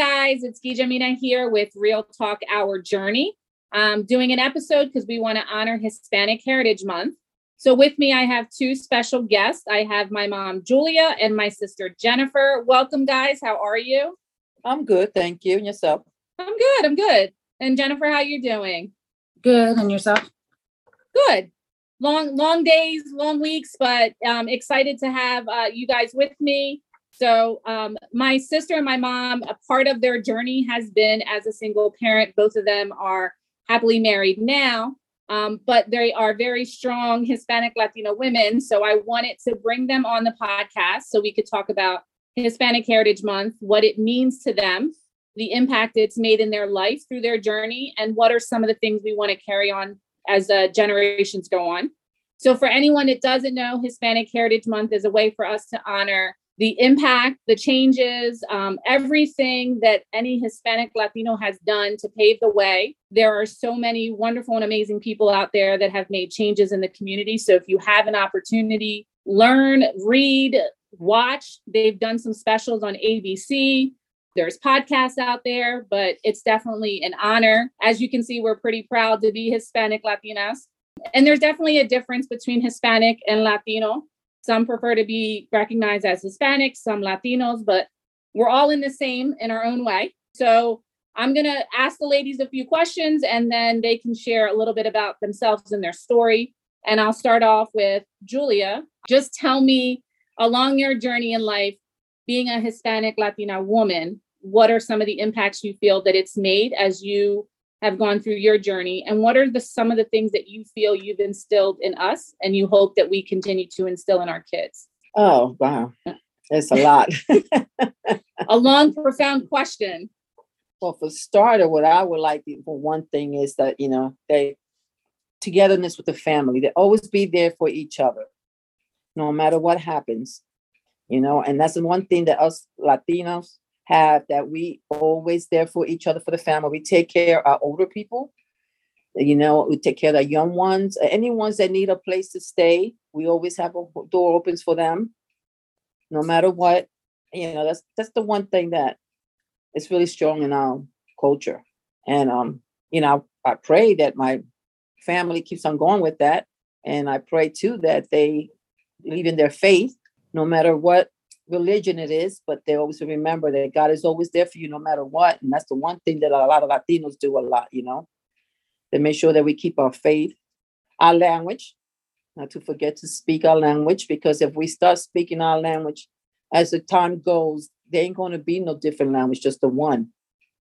guys, it's Gijamina here with Real Talk Our Journey. I'm doing an episode because we want to honor Hispanic Heritage Month. So with me, I have two special guests. I have my mom, Julia, and my sister, Jennifer. Welcome, guys. How are you? I'm good, thank you. And yourself? I'm good. I'm good. And Jennifer, how are you doing? Good. And yourself? Good. Long, long days, long weeks, but um, excited to have uh, you guys with me. So, um, my sister and my mom, a part of their journey has been as a single parent. Both of them are happily married now, um, but they are very strong Hispanic Latino women. So, I wanted to bring them on the podcast so we could talk about Hispanic Heritage Month, what it means to them, the impact it's made in their life through their journey, and what are some of the things we want to carry on as uh, generations go on. So, for anyone that doesn't know, Hispanic Heritage Month is a way for us to honor the impact, the changes, um, everything that any Hispanic Latino has done to pave the way. There are so many wonderful and amazing people out there that have made changes in the community. So if you have an opportunity, learn, read, watch. They've done some specials on ABC. There's podcasts out there, but it's definitely an honor. As you can see, we're pretty proud to be Hispanic Latinas. And there's definitely a difference between Hispanic and Latino. Some prefer to be recognized as Hispanics, some Latinos, but we're all in the same in our own way. So I'm going to ask the ladies a few questions and then they can share a little bit about themselves and their story. And I'll start off with Julia. Just tell me along your journey in life, being a Hispanic Latina woman, what are some of the impacts you feel that it's made as you have gone through your journey? And what are the some of the things that you feel you've instilled in us and you hope that we continue to instill in our kids? Oh wow. It's a lot. A long profound question. Well for starter what i would like for one thing is that you know they togetherness with the family they always be there for each other no matter what happens you know and that's the one thing that us latinos have that we always there for each other for the family. We take care of our older people. You know, we take care of the young ones, any ones that need a place to stay. We always have a door opens for them, no matter what. You know, that's that's the one thing that is really strong in our culture. And um, you know, I, I pray that my family keeps on going with that. And I pray too that they believe in their faith, no matter what religion it is, but they always remember that God is always there for you no matter what. And that's the one thing that a lot of Latinos do a lot, you know. They make sure that we keep our faith, our language, not to forget to speak our language, because if we start speaking our language as the time goes, there ain't going to be no different language, just the one.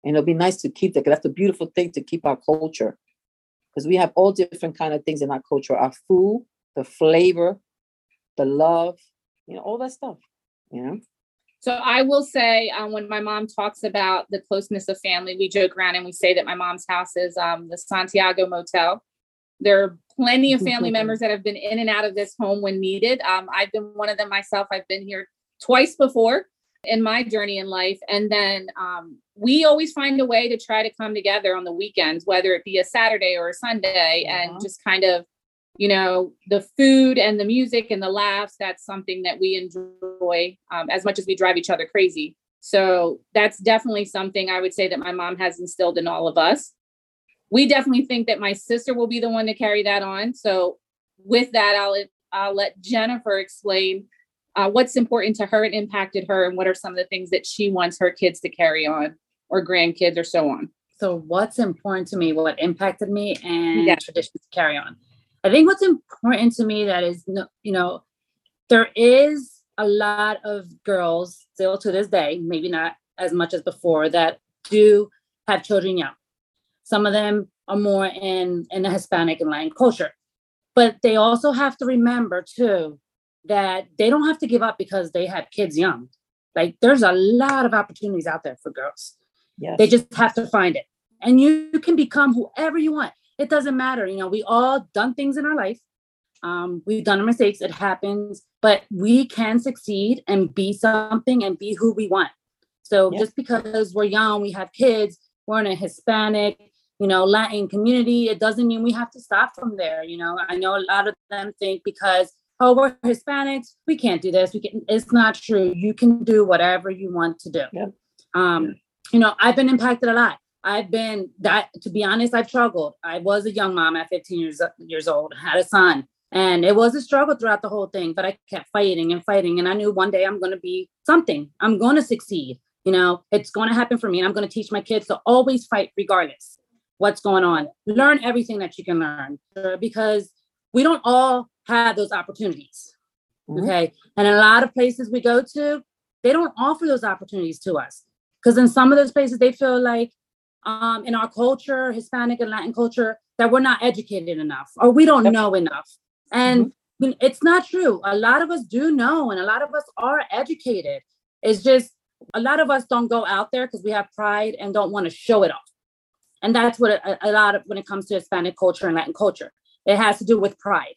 And it'll be nice to keep that. That's a beautiful thing to keep our culture, because we have all different kind of things in our culture: our food, the flavor, the love, you know, all that stuff. Yeah. So I will say, um, when my mom talks about the closeness of family, we joke around and we say that my mom's house is um, the Santiago Motel. There are plenty of family members that have been in and out of this home when needed. Um, I've been one of them myself. I've been here twice before in my journey in life. And then um, we always find a way to try to come together on the weekends, whether it be a Saturday or a Sunday, uh-huh. and just kind of you know the food and the music and the laughs that's something that we enjoy um, as much as we drive each other crazy. So that's definitely something i would say that my mom has instilled in all of us. We definitely think that my sister will be the one to carry that on. So with that i'll i'll let jennifer explain uh, what's important to her and impacted her and what are some of the things that she wants her kids to carry on or grandkids or so on. So what's important to me what impacted me and yeah. traditions to carry on I think what's important to me that is, you know, there is a lot of girls still to this day, maybe not as much as before, that do have children young. Some of them are more in in the Hispanic and Latin culture, but they also have to remember too that they don't have to give up because they have kids young. Like there's a lot of opportunities out there for girls. Yes. They just have to find it. And you, you can become whoever you want it doesn't matter. You know, we all done things in our life. Um, we've done our mistakes. It happens, but we can succeed and be something and be who we want. So just because we're young, we have kids, we're in a Hispanic, you know, Latin community, it doesn't mean we have to stop from there. You know, I know a lot of them think because oh, we're Hispanics, we can't do this. We can. It's not true. You can do whatever you want to do. Um, you know, I've been impacted a lot. I've been that to be honest, I've struggled. I was a young mom at 15 years years old, had a son, and it was a struggle throughout the whole thing, but I kept fighting and fighting. And I knew one day I'm going to be something. I'm going to succeed. You know, it's going to happen for me. And I'm going to teach my kids to always fight regardless what's going on. Learn everything that you can learn because we don't all have those opportunities. Mm-hmm. Okay. And a lot of places we go to, they don't offer those opportunities to us. Because in some of those places, they feel like um, in our culture, Hispanic and Latin culture, that we're not educated enough or we don't know enough. And mm-hmm. it's not true. A lot of us do know, and a lot of us are educated. It's just a lot of us don't go out there because we have pride and don't want to show it off. And that's what a, a lot of when it comes to Hispanic culture and Latin culture, it has to do with pride.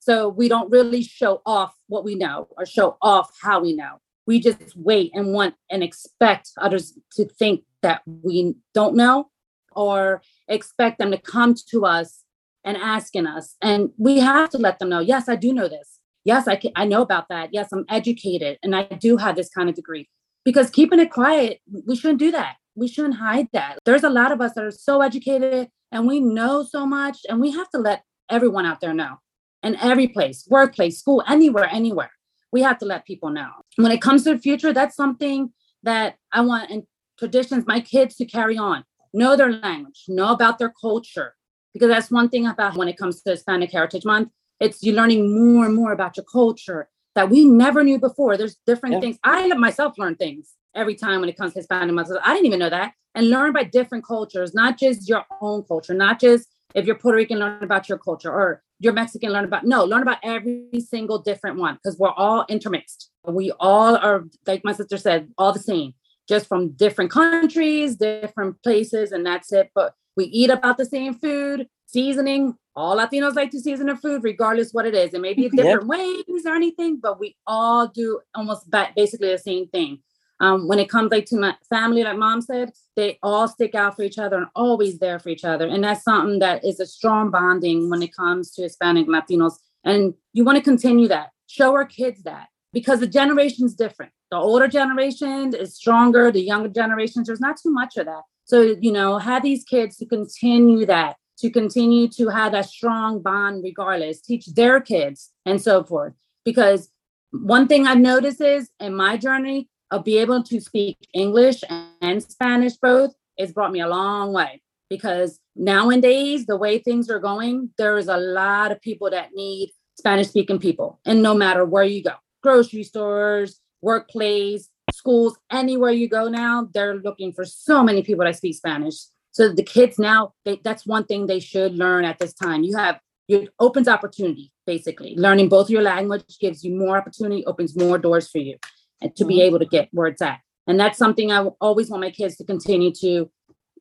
So we don't really show off what we know or show off how we know. We just wait and want and expect others to think that we don't know or expect them to come to us and asking us. And we have to let them know, yes, I do know this. Yes, I can, I know about that. Yes, I'm educated and I do have this kind of degree. Because keeping it quiet, we shouldn't do that. We shouldn't hide that. There's a lot of us that are so educated and we know so much, and we have to let everyone out there know. in every place, workplace, school, anywhere, anywhere, we have to let people know. When it comes to the future, that's something that I want and traditions my kids to carry on. Know their language, know about their culture, because that's one thing about when it comes to Hispanic Heritage Month. It's you learning more and more about your culture that we never knew before. There's different yeah. things. I myself learn things every time when it comes to Hispanic Month. I didn't even know that. And learn by different cultures, not just your own culture, not just if you're Puerto Rican, learn about your culture, or you're Mexican, learn about no, learn about every single different one because we're all intermixed. We all are, like my sister said, all the same, just from different countries, different places, and that's it. But we eat about the same food, seasoning. All Latinos like to season their food, regardless what it is. It may be different yep. ways or anything, but we all do almost basically the same thing. Um, when it comes like to my family, like mom said, they all stick out for each other and always there for each other. And that's something that is a strong bonding when it comes to Hispanic Latinos. And you want to continue that. Show our kids that because the generation is different. The older generation is stronger. The younger generations, there's not too much of that. So, you know, have these kids to continue that, to continue to have that strong bond regardless, teach their kids and so forth. Because one thing I've noticed is in my journey of be able to speak English and Spanish both, it's brought me a long way. Because nowadays, the way things are going, there is a lot of people that need Spanish speaking people. And no matter where you go, grocery stores, workplace, schools, anywhere you go now, they're looking for so many people that speak Spanish. So the kids now, they, that's one thing they should learn at this time. You have it opens opportunity basically. Learning both your language gives you more opportunity, opens more doors for you, to mm-hmm. be able to get where it's at. And that's something I always want my kids to continue to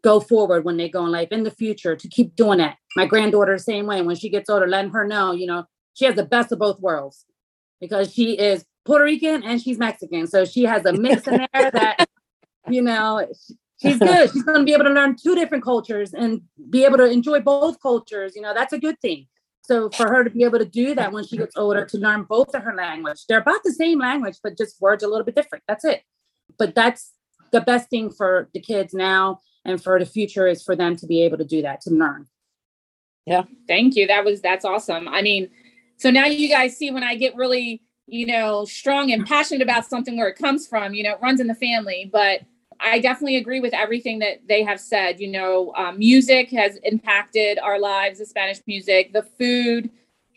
go forward when they go in life in the future to keep doing that. My granddaughter, the same way. When she gets older, letting her know, you know, she has the best of both worlds because she is Puerto Rican and she's Mexican. So she has a mix in there that, you know, she's good. She's going to be able to learn two different cultures and be able to enjoy both cultures. You know, that's a good thing. So for her to be able to do that when she gets older, to learn both of her language, they're about the same language, but just words a little bit different. That's it. But that's the best thing for the kids now and for the future is for them to be able to do that, to learn. Yeah. Thank you. That was, that's awesome. I mean, so now you guys see when I get really you know, strong and passionate about something where it comes from, you know, it runs in the family. But I definitely agree with everything that they have said. You know, um, music has impacted our lives, the Spanish music, the food,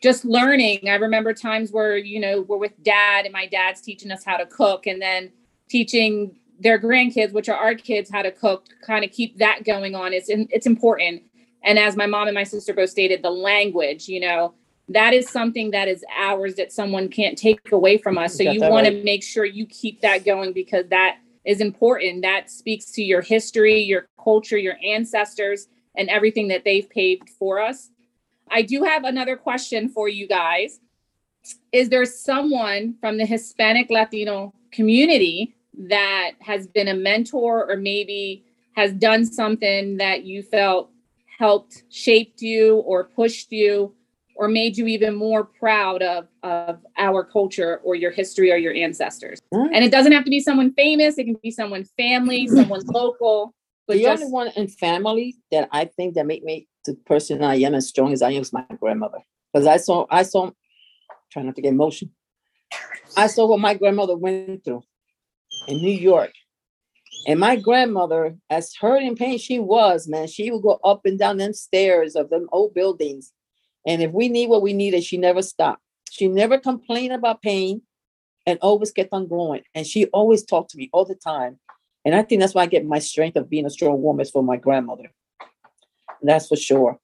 just learning. I remember times where, you know, we're with dad and my dad's teaching us how to cook and then teaching their grandkids, which are our kids, how to cook, kind of keep that going on. It's, it's important. And as my mom and my sister both stated, the language, you know, that is something that is ours that someone can't take away from us. So you want right. to make sure you keep that going because that is important. That speaks to your history, your culture, your ancestors, and everything that they've paved for us. I do have another question for you guys. Is there someone from the Hispanic Latino community that has been a mentor or maybe has done something that you felt helped shaped you or pushed you or made you even more proud of of our culture or your history or your ancestors? Mm. And it doesn't have to be someone famous; it can be someone family, someone local. But the just, only one in family that I think that made me the person I am as strong as I am is my grandmother. Because I saw, I saw, try not to get emotional. I saw what my grandmother went through in New York. And my grandmother, as hurt and pain she was, man, she would go up and down them stairs of them old buildings. And if we need what we needed, she never stopped. She never complained about pain and always kept on going. And she always talked to me all the time. And I think that's why I get my strength of being a strong woman is from my grandmother. That's for sure.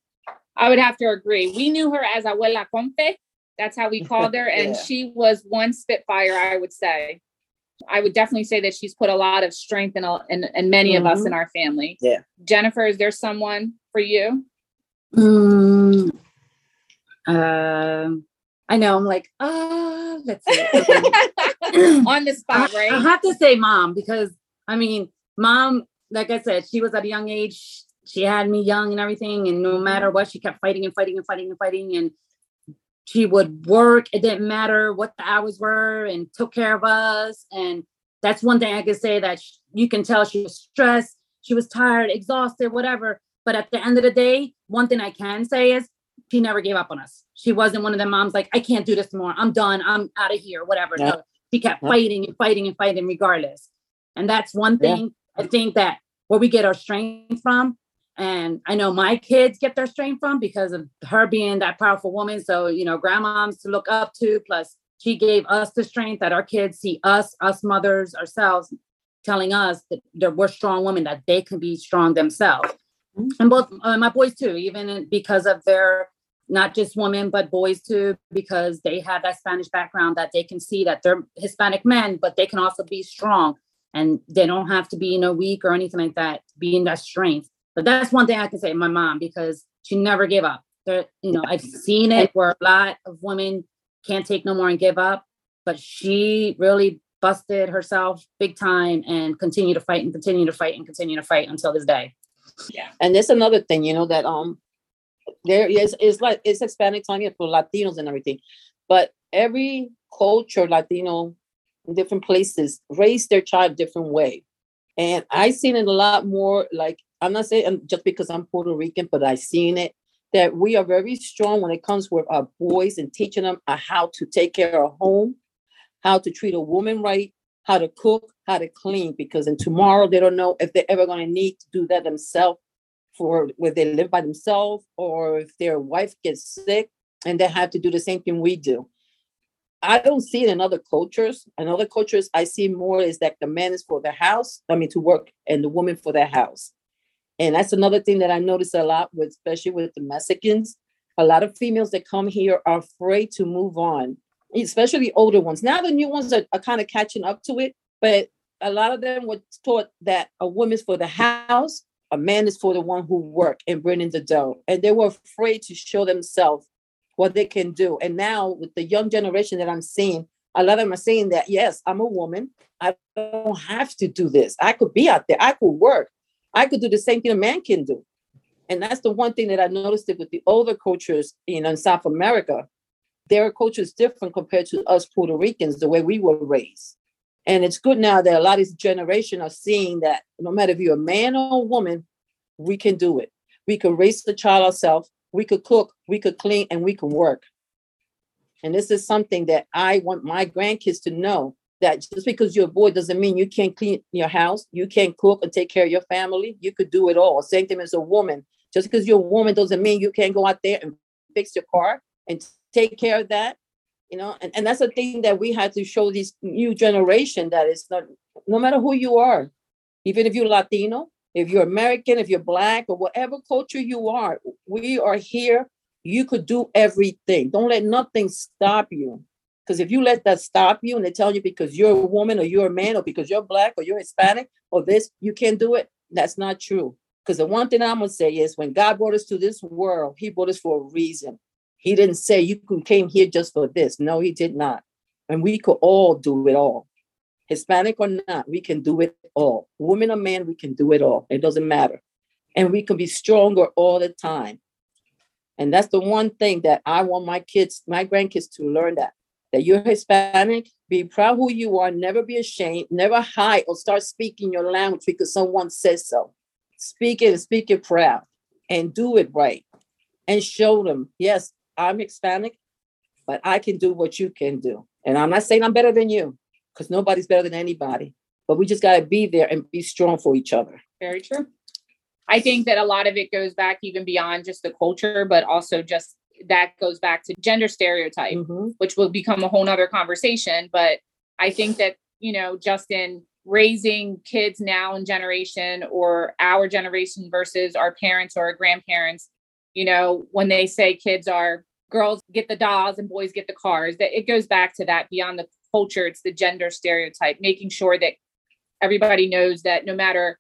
I would have to agree. We knew her as Abuela Compe. That's how we called her. And yeah. she was one Spitfire, I would say. I would definitely say that she's put a lot of strength in, in, in many mm-hmm. of us mm-hmm. in our family. Yeah. Jennifer, is there someone for you? Mm, uh, I know. I'm like, ah, uh, let's see. On the spot, right? I, I have to say mom because I mean, mom, like I said, she was at a young age. She had me young and everything. And no matter what, she kept fighting and fighting and fighting and fighting. And she would work. It didn't matter what the hours were and took care of us. And that's one thing I can say that you can tell she was stressed. She was tired, exhausted, whatever. But at the end of the day, one thing I can say is she never gave up on us. She wasn't one of the moms like, I can't do this more. I'm done. I'm out of here, whatever. Yeah. No, she kept yeah. fighting and fighting and fighting regardless. And that's one thing yeah. I think that where we get our strength from. And I know my kids get their strength from because of her being that powerful woman. So, you know, grandmoms to look up to, plus she gave us the strength that our kids see us, us mothers, ourselves, telling us that, that we're strong women, that they can be strong themselves. Mm-hmm. And both uh, my boys too, even because of their not just women but boys too because they have that spanish background that they can see that they're hispanic men but they can also be strong. And they don't have to be you know weak or anything like that being that strength. But that's one thing i can say my mom because she never gave up. There you know i've seen it where a lot of women can't take no more and give up but she really busted herself big time and continue to fight and continue to fight and continue to fight until this day yeah and there's another thing you know that um there is it's like it's hispanic time for latinos and everything but every culture latino in different places raise their child different way. And I seen it a lot more like I'm not saying just because I'm Puerto Rican, but I seen it that we are very strong when it comes with our boys and teaching them how to take care of home, how to treat a woman right, how to cook, how to clean, because in tomorrow they don't know if they're ever going to need to do that themselves for where they live by themselves or if their wife gets sick and they have to do the same thing we do. I don't see it in other cultures. In other cultures, I see more is that the man is for the house, I mean, to work, and the woman for the house. And that's another thing that I notice a lot with, especially with the Mexicans. A lot of females that come here are afraid to move on, especially older ones. Now the new ones are, are kind of catching up to it, but a lot of them were taught that a woman's for the house, a man is for the one who work and bring in the dough. And they were afraid to show themselves what they can do. And now with the young generation that I'm seeing, a lot of them are saying that, yes, I'm a woman. I don't have to do this. I could be out there. I could work. I could do the same thing a man can do. And that's the one thing that I noticed it with the older cultures know, in South America. Their culture is different compared to us Puerto Ricans, the way we were raised. And it's good now that a lot of this generation are seeing that no matter if you're a man or a woman, we can do it. We can raise the child ourselves we could cook, we could clean, and we can work. And this is something that I want my grandkids to know that just because you're a boy doesn't mean you can't clean your house, you can't cook and take care of your family. You could do it all. Same thing as a woman. Just because you're a woman doesn't mean you can't go out there and fix your car and take care of that. You know, and, and that's the thing that we had to show this new generation that it's not no matter who you are, even if you're Latino, if you're American, if you're Black, or whatever culture you are, we are here. You could do everything. Don't let nothing stop you. Because if you let that stop you and they tell you because you're a woman or you're a man or because you're Black or you're Hispanic or this, you can't do it, that's not true. Because the one thing I'm going to say is when God brought us to this world, He brought us for a reason. He didn't say you came here just for this. No, He did not. And we could all do it all. Hispanic or not, we can do it all. Woman or man, we can do it all. It doesn't matter. And we can be stronger all the time. And that's the one thing that I want my kids, my grandkids to learn that. That you're Hispanic, be proud who you are, never be ashamed, never hide or start speaking your language because someone says so. Speak it and speak it proud and do it right. And show them, yes, I'm Hispanic, but I can do what you can do. And I'm not saying I'm better than you, because nobody's better than anybody. But we just gotta be there and be strong for each other. Very true. I think that a lot of it goes back even beyond just the culture, but also just that goes back to gender stereotype, Mm-hmm. which will become a whole nother conversation. But I think that, you know, just in raising kids now in generation or our generation versus our parents or our grandparents, you know, when they say kids are girls get the dolls and boys get the cars, that it goes back to that beyond the culture, it's the gender stereotype, making sure that everybody knows that no matter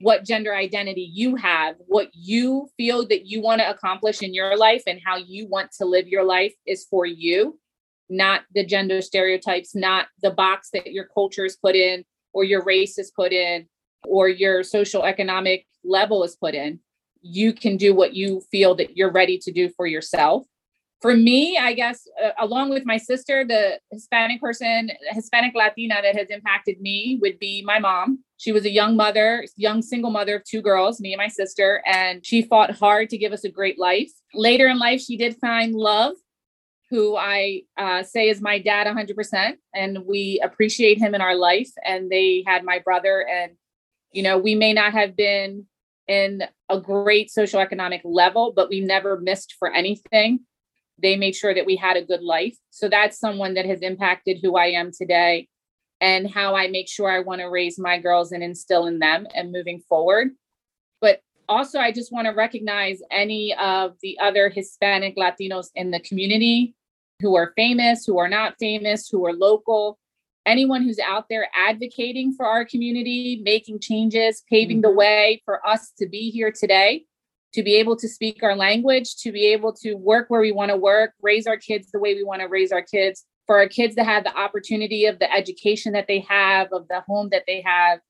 what gender identity you have, what you feel that you want to accomplish in your life and how you want to live your life is for you, not the gender stereotypes, not the box that your culture is put in or your race is put in or your social economic level is put in. You can do what you feel that you're ready to do for yourself. For me, I guess, uh, along with my sister, the Hispanic person, Hispanic Latina that has impacted me would be my mom. She was a young mother, young single mother of two girls, me and my sister, and she fought hard to give us a great life. Later in life, she did find love, who I uh, say is my dad 100%. And we appreciate him in our life. And they had my brother. And, you know, we may not have been in a great socioeconomic level, but we never missed for anything. They made sure that we had a good life. So that's someone that has impacted who I am today and how I make sure I want to raise my girls and instill in them and moving forward. But also, I just want to recognize any of the other Hispanic Latinos in the community who are famous, who are not famous, who are local, anyone who's out there advocating for our community, making changes, paving the mm-hmm. way for us to be here today, to be able to speak our language, to be able to work where we want to work, raise our kids the way we want to raise our kids, for our kids to have the opportunity of the education that they have, of the home that they have.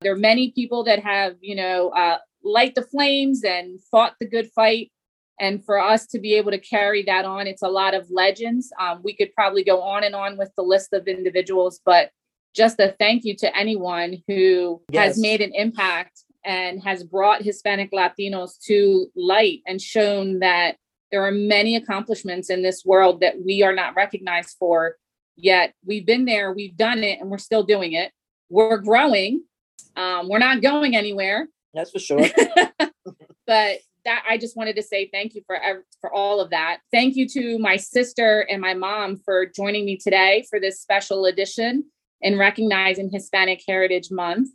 There are many people that have, you know, uh, light the flames and fought the good fight. And for us to be able to carry that on, it's a lot of legends. Um, we could probably go on and on with the list of individuals, but just a thank you to anyone who has made an impact and has brought Hispanic Latinos to light and shown that there are many accomplishments in this world that we are not recognized for. Yet we've been there, we've done it, and we're still doing it. We're growing. Um, we're not going anywhere That's for sure. but that I just wanted to say thank you for for all of that. Thank you to my sister and my mom for joining me today for this special edition in recognizing Hispanic Heritage Month.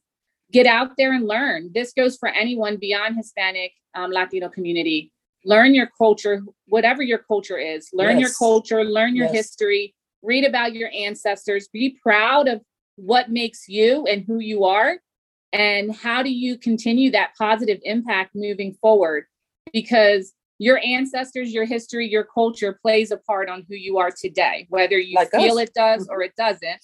Get out there and learn. This goes for anyone beyond Hispanic um, Latino community. Learn your culture, whatever your culture is. Learn your culture, learn your Yes. history, read about your ancestors, be proud of what makes you and who you are and how do you continue that positive impact moving forward because your ancestors your history your culture plays a part on who you are today whether you Like feel us. it does or it doesn't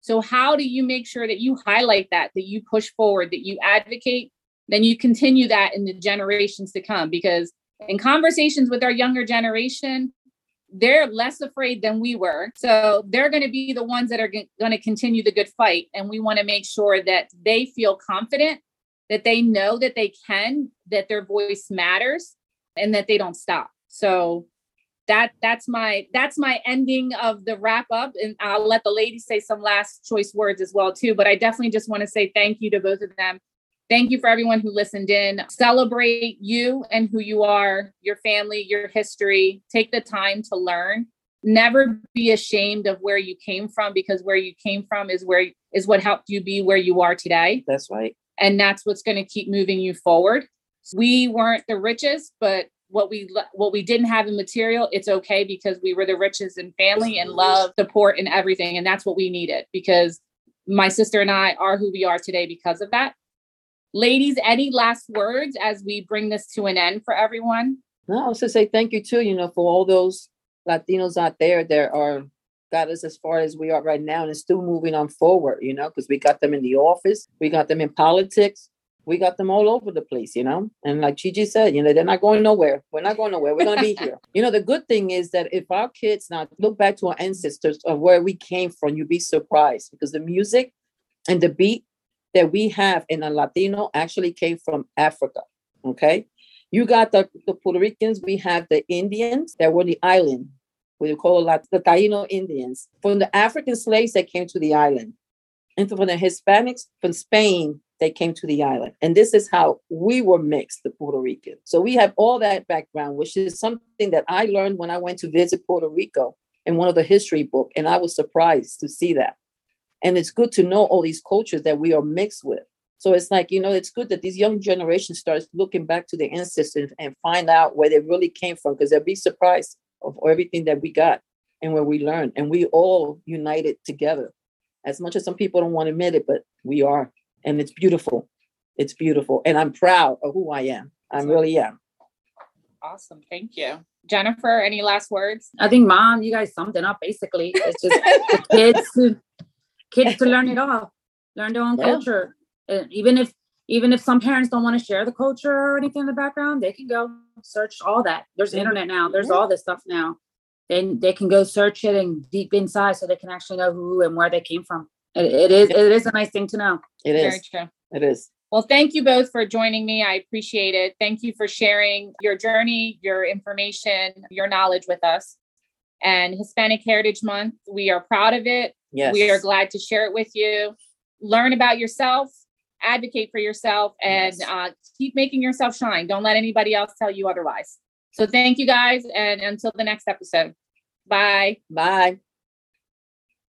so how do you make sure that you highlight that that you push forward that you advocate then you continue that in the generations to come because in conversations with our younger generation they're less afraid than we were. So they're going to be the ones that are going to continue the good fight. And we want to make sure that they feel confident, that they know that they can, that their voice matters, and that they don't stop. So that that's my that's my ending of the wrap up and I'll let the ladies say some last choice words as well too but I definitely just want to say thank you to both of them Thank you for everyone who listened in. Celebrate you and who you are, your family, your history. Take the time to learn. Never be ashamed of where you came from because where you came from is where is what helped you be where you are today. That's right. And that's what's going to keep moving you forward. We weren't the richest, but what we what we didn't have in material, it's okay because we were the richest in family and love, support, and everything. And that's what we needed because my sister and I are who we are today because of that. Ladies, any last words as we bring this to an end for everyone? I was to say thank you too, you know, for all those Latinos out there that are got us as far as we are right now and it's still moving on forward, you know, because we got them in the office, we got them in politics, we got them all over the place, you know. And like Gigi said, you know, they're not going nowhere. We're not going nowhere. We're gonna be here. You know, the good thing is that if our kids now look back to our ancestors of where we came from, you'd be surprised because the music and the beat that we have in a Latino actually came from Africa. Okay. You got the, the Puerto Ricans, we have the Indians that were the island. We call it the Taino Indians. From the African slaves that came to the island. And from the Hispanics from Spain they came to the island. And this is how we were mixed, the Puerto Ricans. So we have all that background, which is something that I learned when I went to visit Puerto Rico in one of the history book. And I was surprised to see that. And it's good to know all these cultures that we are mixed with. So it's like, you know, it's good that these young generation starts looking back to their ancestors and find out where they really came from, because they'll be surprised of everything that we got and where we learned. And we all united together. As much as some people don't want to admit it, but we are and it's beautiful. It's beautiful. And I'm proud of who I am. I really am. Awesome. Thank you. Jennifer, any last words? I think mom, you guys summed it up basically. It's just the kids to kids to learn it all, learn their own yeah. culture. And even if even if some parents don't want to share the culture or anything in the background, they can go search all that. There's yeah. internet now. There's yeah. all this stuff now. Then they can go search it and deep inside so they can actually know who and where they came from. It, it is it is a nice thing to know. It is. Very true. It is. Well, thank you both for joining me. I appreciate it. Thank you for sharing your journey, your information, your knowledge with us. And Hispanic Heritage Month, we are proud of it. Yes. We are glad to share it with you. Learn about yourself, advocate for yourself, and yes. uh, keep making yourself shine. Don't let anybody else tell you otherwise. So, thank you guys. And until the next episode, bye. Bye.